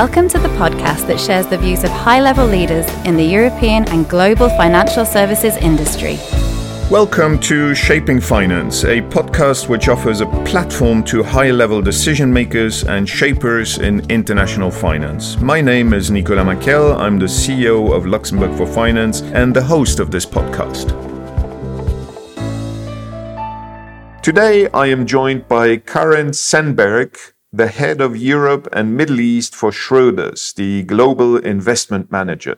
Welcome to the podcast that shares the views of high level leaders in the European and global financial services industry. Welcome to Shaping Finance, a podcast which offers a platform to high level decision makers and shapers in international finance. My name is Nicolas Mackel. I'm the CEO of Luxembourg for Finance and the host of this podcast. Today, I am joined by Karen Sandberg, the head of Europe and Middle East for Schroders, the global investment manager.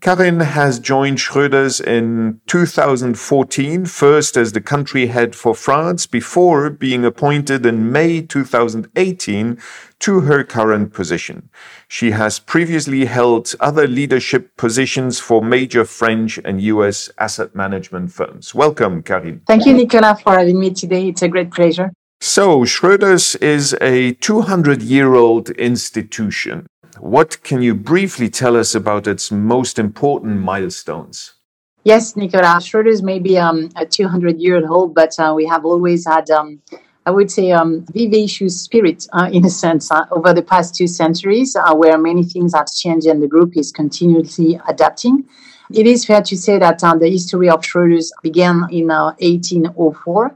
Karin has joined Schroders in 2014, first as the country head for France, before being appointed in May 2018 to her current position. She has previously held other leadership positions for major French and US asset management firms. Welcome, Karin. Thank you, Nicola, for having me today. It's a great pleasure. So, Schroders is a 200 year old institution. What can you briefly tell us about its most important milestones? Yes, Nicola. Schroders may be um, a 200 year old, but uh, we have always had, um, I would say, um, vivacious spirit uh, in a sense uh, over the past two centuries, uh, where many things have changed and the group is continuously adapting. It is fair to say that uh, the history of Schroders began in 1804 uh,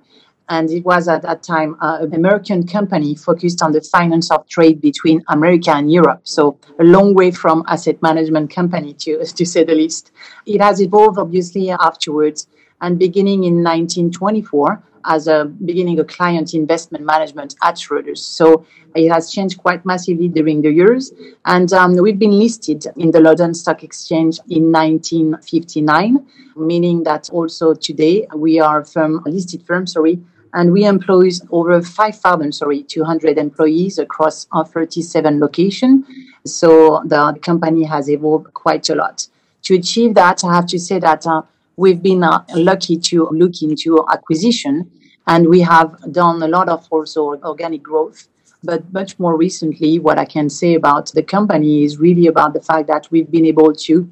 and it was at that time uh, an American company focused on the finance of trade between America and Europe. So a long way from asset management company to, to say the least. It has evolved obviously afterwards and beginning in 1924 as a beginning of client investment management at Schroders. So it has changed quite massively during the years. And um, we've been listed in the London Stock Exchange in 1959, meaning that also today we are a firm, a listed firm, sorry, and we employ over 5,000, sorry, 200 employees across our 37 locations. So the company has evolved quite a lot. To achieve that, I have to say that uh, we've been uh, lucky to look into acquisition, and we have done a lot of also organic growth. But much more recently, what I can say about the company is really about the fact that we've been able to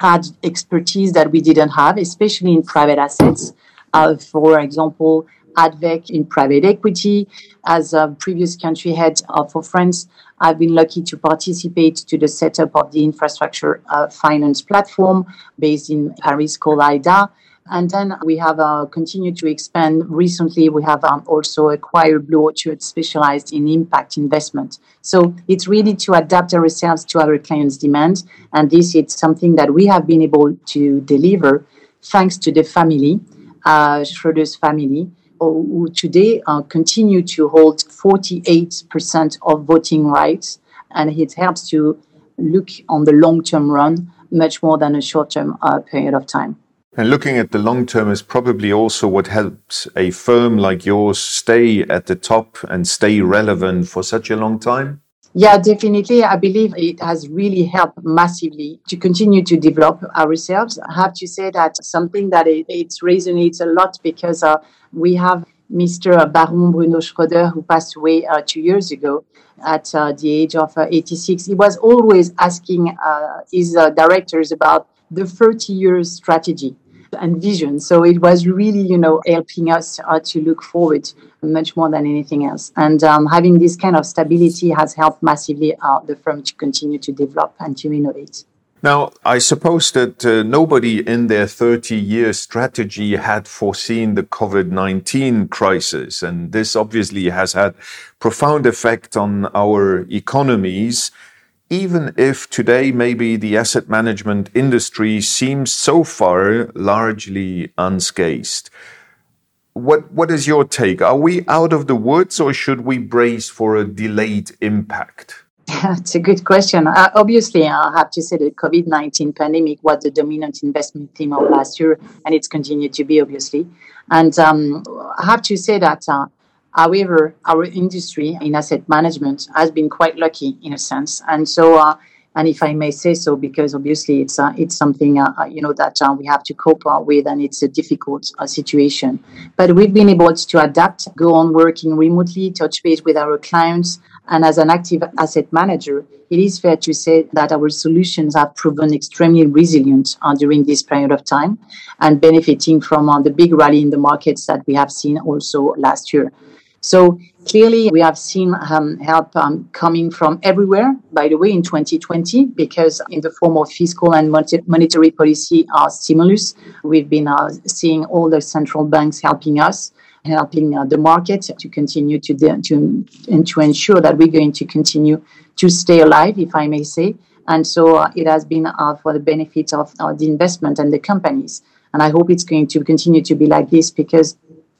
add expertise that we didn't have, especially in private assets. Uh, for example, Adveq in private equity. As a previous country head for France, I've been lucky to participate to the setup of the infrastructure uh, finance platform based in Paris called IDA. And then we have uh, continued to expand. Recently, we have um, also acquired BlueOrchard specialized in impact investment. So it's really to adapt ourselves to our clients' demand. And this is something that we have been able to deliver thanks to the family, uh, Schroders family, who today uh, continue to hold 48% of voting rights, and it helps to look on the long term run much more than a short term uh, period of time. And looking at the long term is probably also what helps a firm like yours stay at the top and stay relevant for such a long time. Yeah, definitely. I believe it has really helped massively to continue to develop ourselves. I have to say that something that it, it resonates a lot because uh, we have Mr. Baron Bruno Schroder, who passed away uh, two years ago at uh, the age of uh, 86. He was always asking uh, his uh, directors about the 30 years strategy and vision. So it was really, you know, helping us uh, to look forward much more than anything else. And um, having this kind of stability has helped massively uh, the firm to continue to develop and to innovate. Now, I suppose that uh, nobody in their 30 year strategy had foreseen the COVID 19 crisis. And this obviously has had profound effect on our economies even if today maybe the asset management industry seems so far largely unscathed. What, what is your take? Are we out of the woods or should we brace for a delayed impact? That's a good question. Uh, obviously, I have to say the COVID 19 pandemic was the dominant investment theme of last year, and it's continued to be, obviously. And um, I have to say that uh, However, our industry in asset management has been quite lucky in a sense, and so. Uh, and if I may say so, because obviously it's uh, it's something uh, uh you know that uh, we have to cope uh, with, and it's a difficult uh, situation. But we've been able to adapt, go on working remotely, touch base with our clients, and as an active asset manager, it is fair to say that our solutions have proven extremely resilient during this period of time, and benefiting from the big rally in the markets that we have seen also last year. So clearly, we have seen um, help um, coming from everywhere, by the way, in 2020, because in the form of fiscal and monetary policy uh, stimulus, we've been uh, seeing all the central banks helping us helping uh, the market to continue to, de- to and to ensure that we're going to continue to stay alive, if I may say. And so uh, it has been uh, for the benefit of uh, the investment and the companies. And I hope it's going to continue to be like this because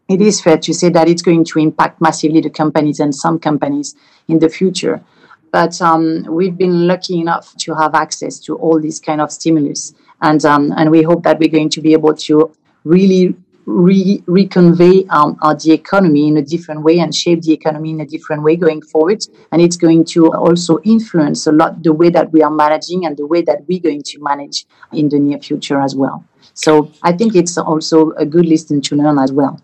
it is fair to say that it's going to impact massively the companies and some companies in the future. But um, we've been lucky enough to have access to all these kind of stimulus, and um, and we hope that we're going to be able to really re- reconvey um, the economy in a different way and shape the economy in a different way going forward. And it's going to also influence a lot the way that we are managing and the way that we're going to manage in the near future as well. So I think it's also a good lesson to learn as well.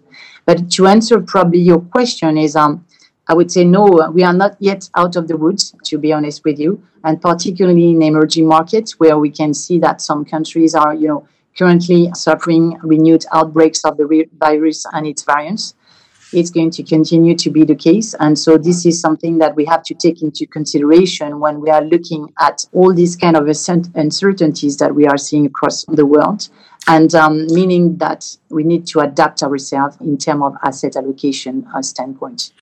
But to answer probably your question is, um, I would say no, we are not yet out of the woods, to be honest with you, and particularly in emerging markets where we can see that some countries are, you know, currently suffering renewed outbreaks of the virus and its variants. It's going to continue to be the case. And so this is something that we have to take into consideration when we are looking at all these kind of uncertainties that we are seeing across the world. And um, meaning that we need to adapt ourselves in terms of asset allocation uh, standpoint.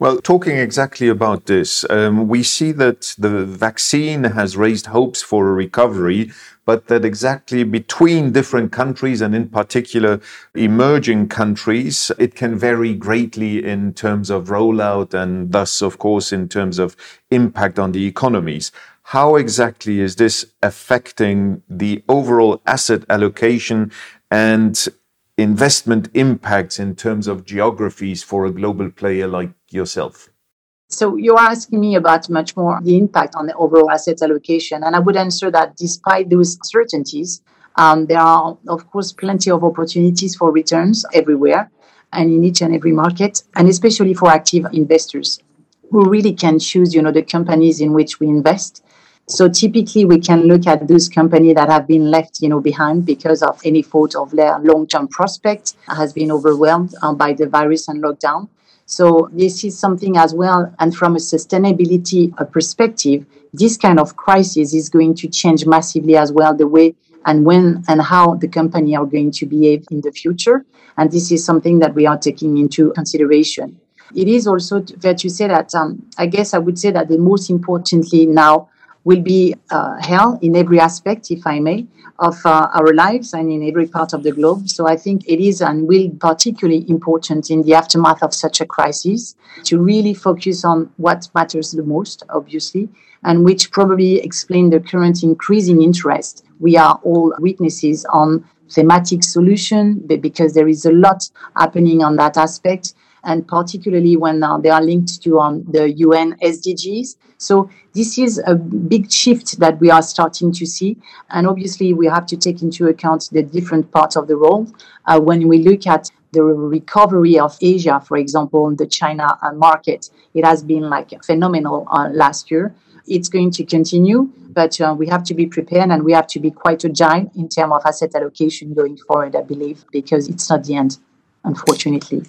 Well, talking exactly about this, um, we see that the vaccine has raised hopes for a recovery, but that exactly between different countries and in particular emerging countries, it can vary greatly in terms of rollout and thus, of course, in terms of impact on the economies. How exactly is this affecting the overall asset allocation and investment impacts in terms of geographies for a global player like yourself? So you're asking me about much more the impact on the overall asset allocation. And I would answer that despite those uncertainties, um, there are, of course, plenty of opportunities for returns everywhere and in each and every market, and especially for active investors who really can choose, you know, the companies in which we invest so typically we can look at those companies that have been left, you know, behind because of any fault of their long-term prospect has been overwhelmed um, by the virus and lockdown. So this is something as well. And from a sustainability uh, perspective, this kind of crisis is going to change massively as well the way and when and how the company are going to behave in the future. And this is something that we are taking into consideration. It is also fair to say that um, I guess I would say that the most importantly now will be uh, held in every aspect, if I may, of uh, our lives and in every part of the globe. So I think it is and will be particularly important in the aftermath of such a crisis to really focus on what matters the most, obviously, and which probably explain the current increasing interest. We are all witnesses on thematic solution because there is a lot happening on that aspect and particularly when uh, they are linked to um, the UN SDGs. So this is a big shift that we are starting to see, and obviously we have to take into account the different parts of the world uh, when we look at the recovery of Asia, for example, the China uh, market. It has been like phenomenal uh, last year. It's going to continue, but uh, we have to be prepared and we have to be quite agile in terms of asset allocation going forward, I believe, because it's not the end, unfortunately.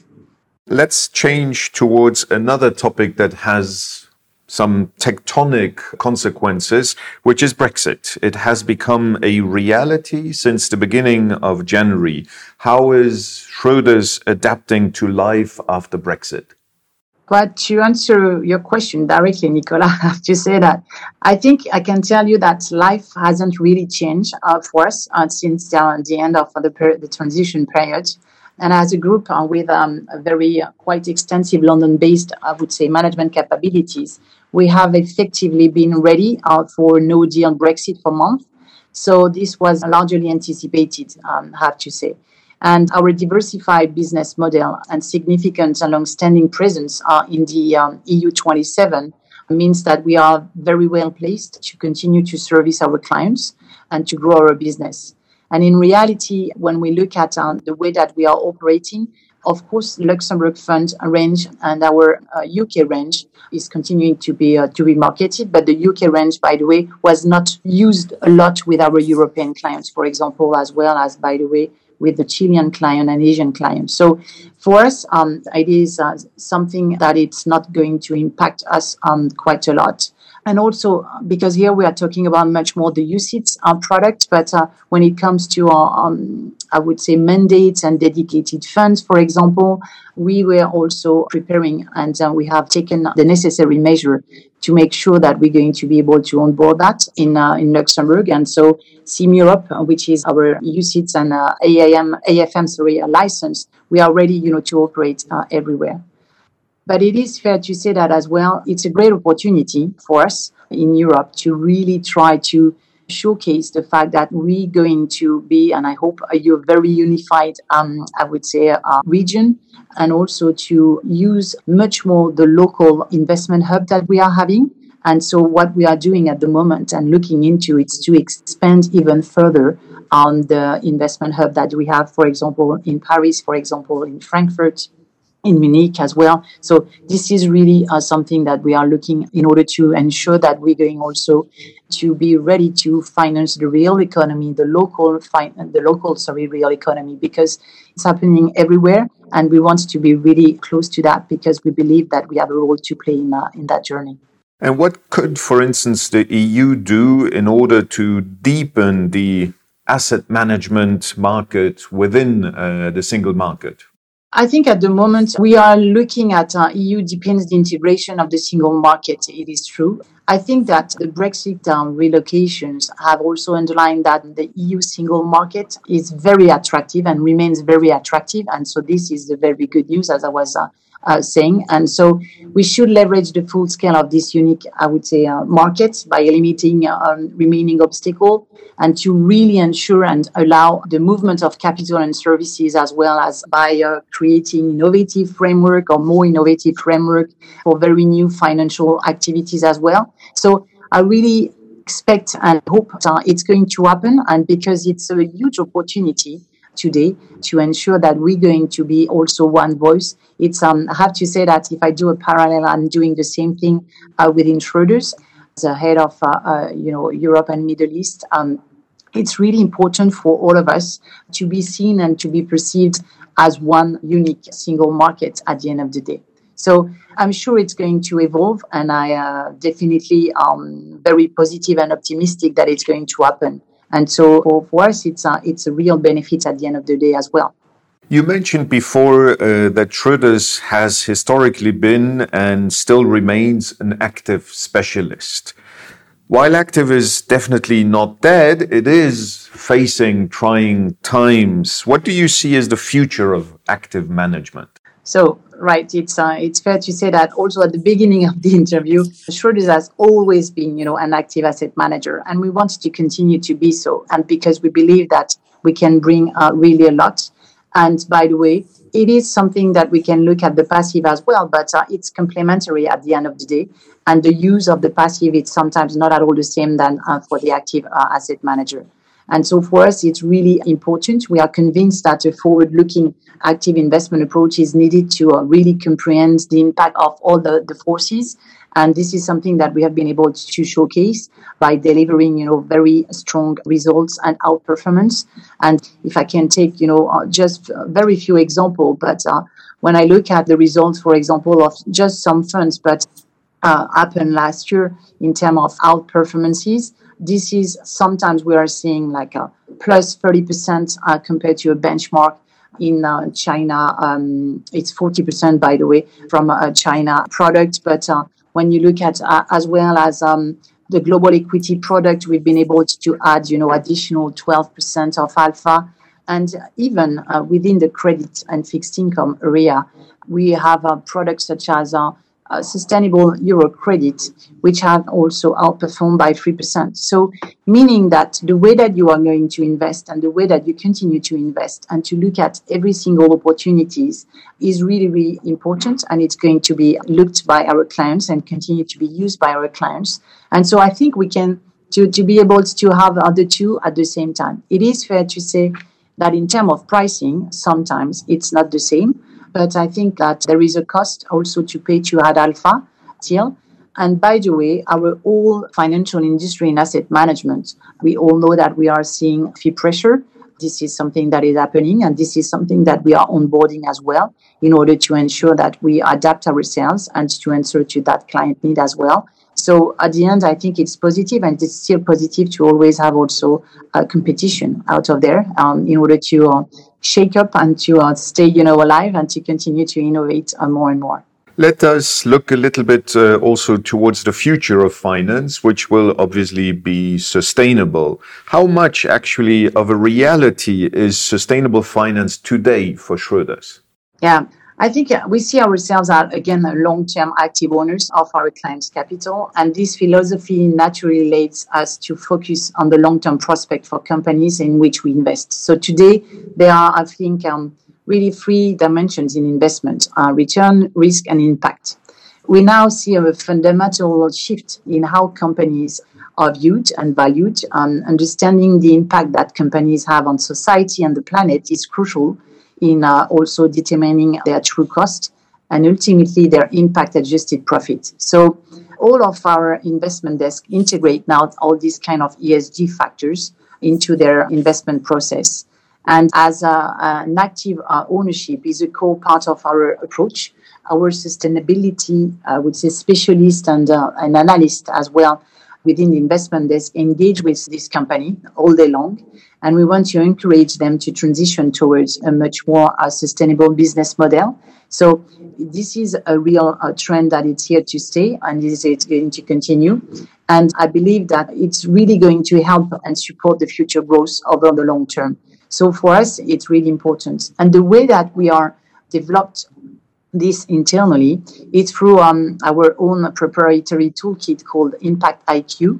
Let's change towards another topic that has some tectonic consequences, which is Brexit. It has become a reality since the beginning of January. How is Schroders adapting to life after Brexit? But to answer your question directly, Nicola, I have to say that I think I can tell you that life hasn't really changed uh, for us uh, since uh, the end of the, per- the transition period. And as a group uh, with um, a very uh, quite extensive London based, I would say, management capabilities, we have effectively been ready uh, for no deal Brexit for months. So this was largely anticipated, um, I have to say. And our diversified business model and significant and long-standing presence uh, in the um, EU 27 means that we are very well placed to continue to service our clients and to grow our business. And in reality, when we look at uh, the way that we are operating, of course, Luxembourg fund range and our uh, UK range is continuing to be uh, to be marketed. But the UK range, by the way, was not used a lot with our European clients, for example, as well as by the way with the Chilean client and Asian client. So for us, um, it is uh, something that it's not going to impact us um, quite a lot. And also because here we are talking about much more the UCITS uh, product, but uh, when it comes to our, um, I would say, mandates and dedicated funds, for example, we were also preparing and uh, we have taken the necessary measure to make sure that we're going to be able to onboard that in uh, in Luxembourg. And so SIM Europe, uh, which is our UCITS and uh, AAM, AFM, sorry, license, we are ready, you know, to operate uh, everywhere. But it is fair to say that as well, it's a great opportunity for us in Europe to really try to showcase the fact that we're going to be, and I hope a very unified, um, I would say, uh, region, and also to use much more the local investment hub that we are having. And so, what we are doing at the moment and looking into is to expand even further on the investment hub that we have, for example, in Paris, for example, in Frankfurt, in Munich as well. So this is really uh, something that we are looking in order to ensure that we're going also to be ready to finance the real economy, the local fi- the local sorry real economy because it's happening everywhere, and we want to be really close to that because we believe that we have a role to play in uh, in that journey. And what could, for instance, the EU do in order to deepen the asset management market within uh, the single market? I think at the moment we are looking at uh, EU depends the integration of the single market. It is true. I think that the Brexit um, relocations have also underlined that the EU single market is very attractive and remains very attractive. And so this is the very good news, as I was uh, uh, saying. And so we should leverage the full scale of this unique, I would say, uh, market by eliminating um, remaining obstacle and to really ensure and allow the movement of capital and services as well as by uh, creating innovative framework or more innovative framework for very new financial activities as well. So I really expect and hope that it's going to happen and because it's a huge opportunity today to ensure that we're going to be also one voice. It's um, I have to say that if I do a parallel, I'm doing the same thing uh, within Schroders, the head of uh, uh, you know Europe and Middle East. Um, it's really important for all of us to be seen and to be perceived as one unique single market at the end of the day. So I'm sure it's going to evolve, and I uh, definitely um very positive and optimistic that it's going to happen. And so for, us, it's a, it's a real benefit at the end of the day as well. You mentioned before uh, that Schroders has historically been and still remains an active specialist. While active is definitely not dead, it is facing trying times. What do you see as the future of active management? So, right, it's uh, it's fair to say that also at the beginning of the interview, Schroders has always been, you know, an active asset manager, and we want to continue to be so, and because we believe that we can bring uh, really a lot. And by the way, it is something that we can look at the passive as well, but uh, it's complementary at the end of the day. And the use of the passive is sometimes not at all the same than uh, for the active uh, asset manager. And so for us, it's really important. We are convinced that a forward looking active investment approach is needed to uh, really comprehend the impact of all the, the forces. And this is something that we have been able to showcase by delivering, you know, very strong results and outperformance. And if I can take, you know, uh, just very few examples, but uh, when I look at the results, for example, of just some funds, but uh, happened last year in terms of outperformances, this is sometimes we are seeing like a plus 30% uh, compared to a benchmark in uh, China. Um, it's 40%, by the way, from a China product. But uh, when you look at uh, as well as um, the global equity product, we've been able to add, you know, additional 12% of alpha. And even uh, within the credit and fixed income area, we have uh, products such as uh, sustainable euro credit, which have also outperformed by 3%. So, meaning that the way that you are going to invest and the way that you continue to invest and to look at every single opportunities is really, really important. And it's going to be looked by our clients and continue to be used by our clients. And so I think we can, to, to be able to have the two at the same time. It is fair to say that in terms of pricing, sometimes it's not the same but I think that there is a cost also to pay to add alpha still. And by the way, our whole financial industry and asset management, we all know that we are seeing fee pressure this is something that is happening, and this is something that we are onboarding as well in order to ensure that we adapt ourselves and to answer to that client need as well. So at the end, I think it's positive, and it's still positive to always have also a competition out of there um, in order to uh, shake up and to uh, stay, you know, alive and to continue to innovate uh, more and more. Let us look a little bit uh, also towards the future of finance, which will obviously be sustainable. How much actually of a reality is sustainable finance today for Schroders? Yeah, I think we see ourselves as, again, long-term active owners of our clients' capital. And this philosophy naturally leads us to focus on the long-term prospect for companies in which we invest. So today, there are, I think, um, really three dimensions in investment uh, return, risk, and impact. We now see a fundamental shift in how companies are viewed and valued. Um, understanding the impact that companies have on society and the planet is crucial in uh, also determining their true cost and ultimately their impact adjusted profit. So all of our investment desk integrate now all these kind of ESG factors into their investment process. And as a, an active uh, ownership is a core part of our approach. Our sustainability, I would say, specialist and uh, an analyst as well within the investment desk engage with this company all day long. And we want to encourage them to transition towards a much more uh, sustainable business model. So this is a real uh, trend that it's here to stay and is it going to continue. And I believe that it's really going to help and support the future growth over the long term. So for us, it's really important. And the way that we are developed this internally is through um, our own proprietary toolkit called Impact IQ.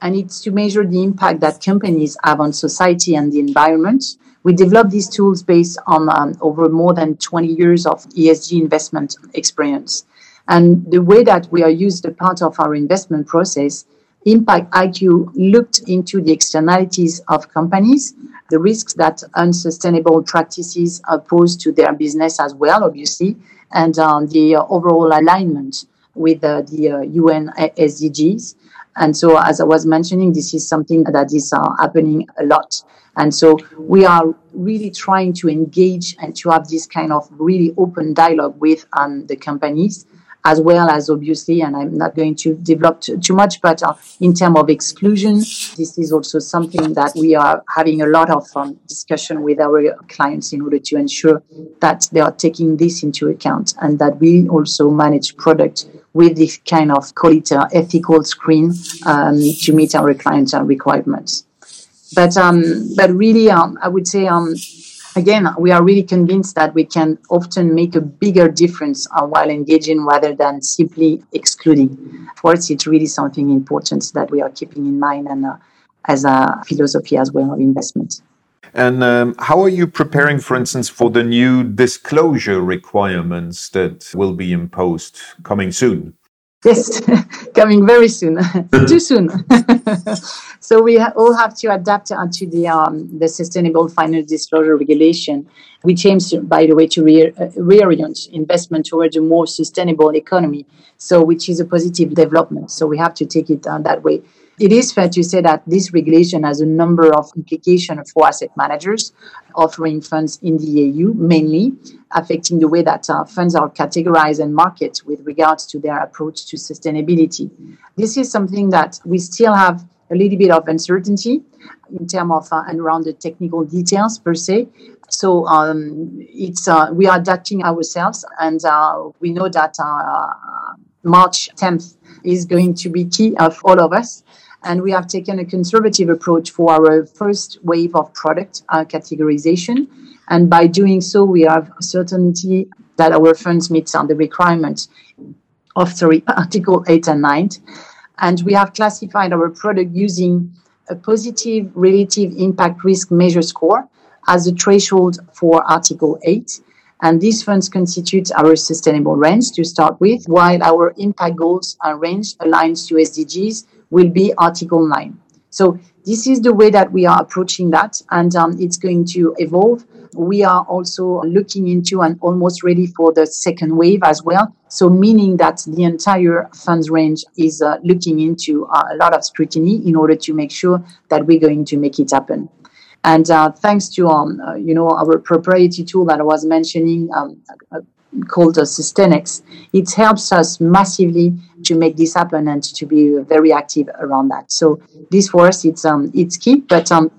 And it's to measure the impact that companies have on society and the environment. We developed these tools based on um, over more than 20 years of ESG investment experience. And the way that we are used a part of our investment process, Impact IQ looked into the externalities of companies the risks that unsustainable practices pose to their business as well, obviously, and um, the overall alignment with uh, the uh, UN SDGs. And so, as I was mentioning, this is something that is uh, happening a lot. And so, we are really trying to engage and to have this kind of really open dialogue with um, the companies as well as obviously, and I'm not going to develop too, too much, but uh, in terms of exclusion, this is also something that we are having a lot of um, discussion with our clients in order to ensure that they are taking this into account and that we also manage product with this kind of call it uh, ethical screen um, to meet our clients' requirements. But um, but really, um, I would say um, again, we are really convinced that we can often make a bigger difference uh, while engaging rather than simply excluding. For us, it's really something important that we are keeping in mind and uh, as a philosophy as well of investment. And um, how are you preparing, for instance, for the new disclosure requirements that will be imposed coming soon? Yes, coming very soon. Too soon. so we ha- all have to adapt uh, to the um, the sustainable finance disclosure regulation, which aims, by the way, to re- uh, reorient investment towards a more sustainable economy. So, which is a positive development. So we have to take it uh, that way. It is fair to say that this regulation has a number of implications for asset managers offering funds in the EU, mainly affecting the way that uh, funds are categorized and marketed with regards to their approach to sustainability. This is something that we still have a little bit of uncertainty in terms of uh, and around the technical details per se. So um, it's uh, we are adapting ourselves, and uh, we know that uh, March 10th is going to be key of all of us and we have taken a conservative approach for our first wave of product uh, categorization. And by doing so, we have certainty that our funds meet the requirements of sorry, Article 8 and 9. And we have classified our product using a positive relative impact risk measure score as a threshold for Article 8. And these funds constitute our sustainable range to start with, while our impact goals range aligns to SDGs will be Article 9. So this is the way that we are approaching that, and um, it's going to evolve. We are also looking into and almost ready for the second wave as well. So, meaning that the entire funds range is uh, looking into uh, a lot of scrutiny in order to make sure that we're going to make it happen. And uh, thanks to um, uh, you know our proprietary tool that I was mentioning, um, called SustainEx, it helps us massively to make this happen and to be very active around that. So this for us, it's um, it's key, but um,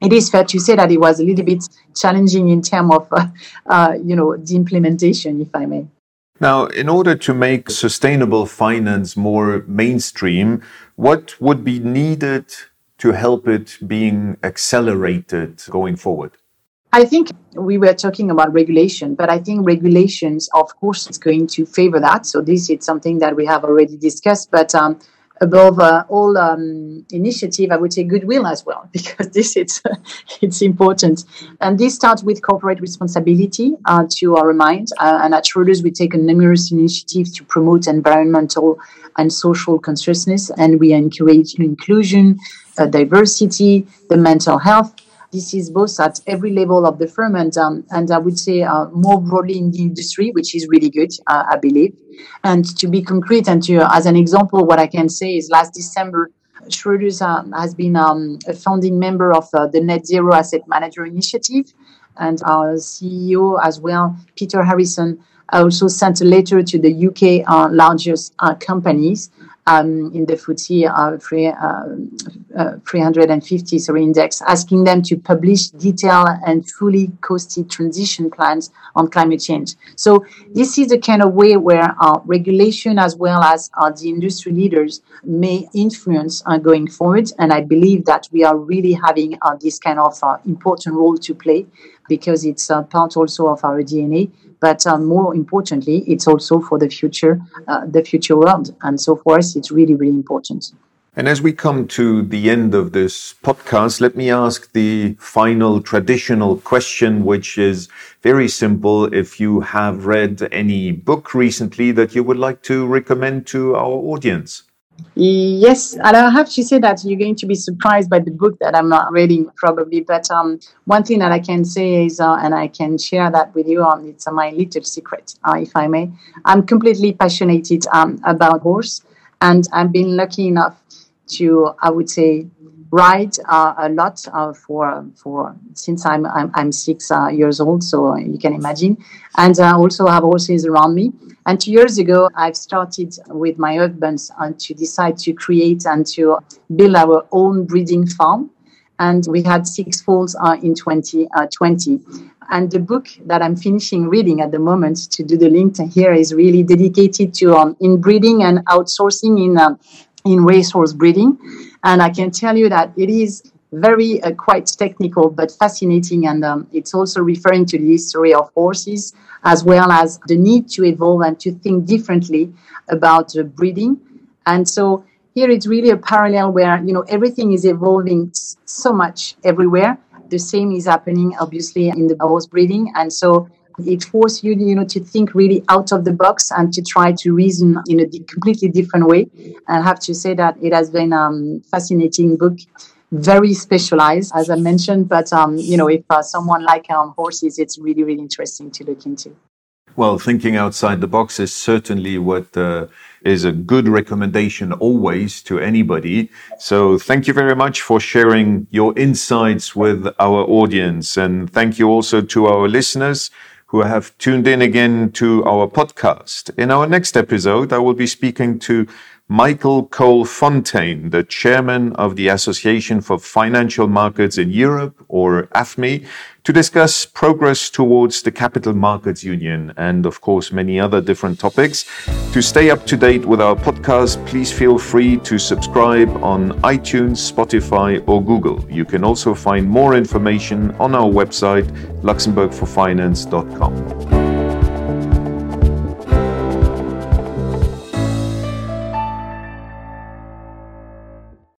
it is fair to say that it was a little bit challenging in terms of uh, uh, you know the implementation, if I may. Now, in order to make sustainable finance more mainstream, what would be needed to help it being accelerated going forward? I think we were talking about regulation, but I think regulations, of course, is going to favor that. So this is something that we have already discussed. But um, above uh, all um, initiative, I would say goodwill as well, because this is it's important. And this starts with corporate responsibility uh, to our mind. Uh, and at Schroders, we take a numerous initiatives to promote environmental and social consciousness, and we encourage inclusion, uh, diversity, the mental health this is both at every level of the firm and um, and I would say uh, more broadly in the industry, which is really good, uh, I believe. And to be concrete and to as an example, what I can say is last December. Schroders uh, has been um, a founding member of uh, the Net Zero Asset Manager Initiative, and our CEO as well, Peter Harrison, also sent a letter to the UK uh, largest uh, companies um, in the FTSE uh, three, uh, uh, 350 sorry, index, asking them to publish detailed and fully costed transition plans on climate change. So this is the kind of way where regulation as well as the industry leaders may influence uh, going forward. And I believe that we are really having this kind of important role to play because it's part also of our DNA but uh, more importantly, it's also for the future, uh, the future world. And so for us, it's really, really important. And as we come to the end of this podcast, let me ask the final traditional question, which is very simple. If you have read any book recently that you would like to recommend to our audience. Yes, and I have to say that you're going to be surprised by the book that I'm not reading, probably. But um, one thing that I can say is, uh, and I can share that with you, um, it's uh, my little secret, uh, if I may. I'm completely passionate um, about horse, and I've been lucky enough to, I would say, ride uh, a lot uh, for for since I'm I'm, I'm six uh, years old, so you can imagine, and I also have horses around me. And two years ago, I've started with my husband uh, to decide to create and to build our own breeding farm. And we had six foals uh, in 2020. Uh, and the book that I'm finishing reading at the moment to do the link here is really dedicated to um, inbreeding and outcrossing in um, in racehorse breeding. And I can tell you that it is very uh, quite technical but fascinating. And um, it's also referring to the history of horses as well as the need to evolve and to think differently about uh, breeding. And so here it's really a parallel where you know everything is evolving so much everywhere. The same is happening obviously in the horse breeding. And so it forces you, you know, to think really out of the box and to try to reason in a completely different way. I have to say that it has been a um, fascinating book, very specialized, as I mentioned. But um, you know, if uh, someone like um, horses, it's really, really interesting to look into. Well, thinking outside the box is certainly what uh, is a good recommendation always to anybody. So thank you very much for sharing your insights with our audience. And thank you also to our listeners who have tuned in again to our podcast. In our next episode, I will be speaking to Michael Cole-Fontayn, the chairman of the Association for Financial Markets in Europe, or AFME, to discuss progress towards the Capital Markets Union and, of course, many other different topics. To stay up to date with our podcast, please feel free to subscribe on iTunes, Spotify, or Google. You can also find more information on our website, luxembourgforfinance.com.